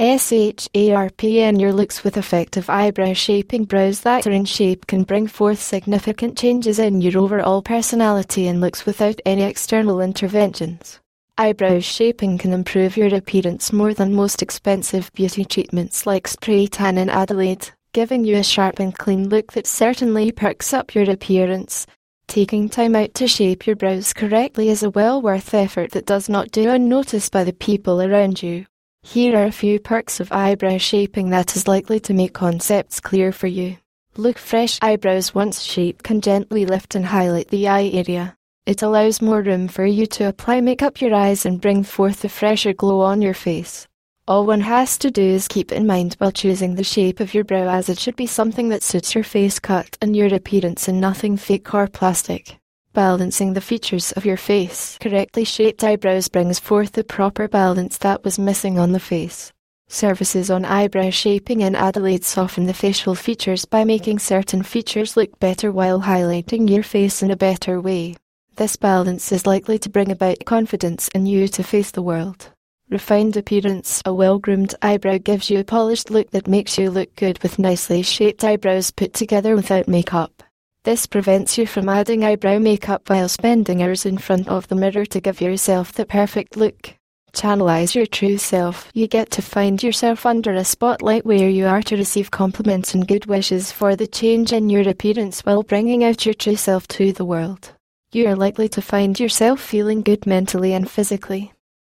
SHARPN Your looks with effective eyebrow shaping brows that are in shape can bring forth significant changes in your overall personality and looks without any external interventions. Eyebrow shaping can improve your appearance more than most expensive beauty treatments like spray tan in Adelaide, giving you a sharp and clean look that certainly perks up your appearance. Taking time out to shape your brows correctly is a well worth effort that does not go unnoticed by the people around you. Here are a few perks of eyebrow shaping that is likely to make concepts clear for you. Look fresh eyebrows once shaped can gently lift and highlight the eye area. It allows more room for you to apply makeup your eyes and bring forth a fresher glow on your face. All one has to do is keep in mind while choosing the shape of your brow as it should be something that suits your face cut and your appearance and nothing fake or plastic. Balancing the features of your face. Correctly shaped eyebrows brings forth the proper balance that was missing on the face. Services on eyebrow shaping in Adelaide soften the facial features by making certain features look better while highlighting your face in a better way. This balance is likely to bring about confidence in you to face the world. Refined appearance A well groomed eyebrow gives you a polished look that makes you look good with nicely shaped eyebrows put together without makeup. This prevents you from adding eyebrow makeup while spending hours in front of the mirror to give yourself the perfect look. Channelize your true self. You get to find yourself under a spotlight where you are to receive compliments and good wishes for the change in your appearance while bringing out your true self to the world. You are likely to find yourself feeling good mentally and physically.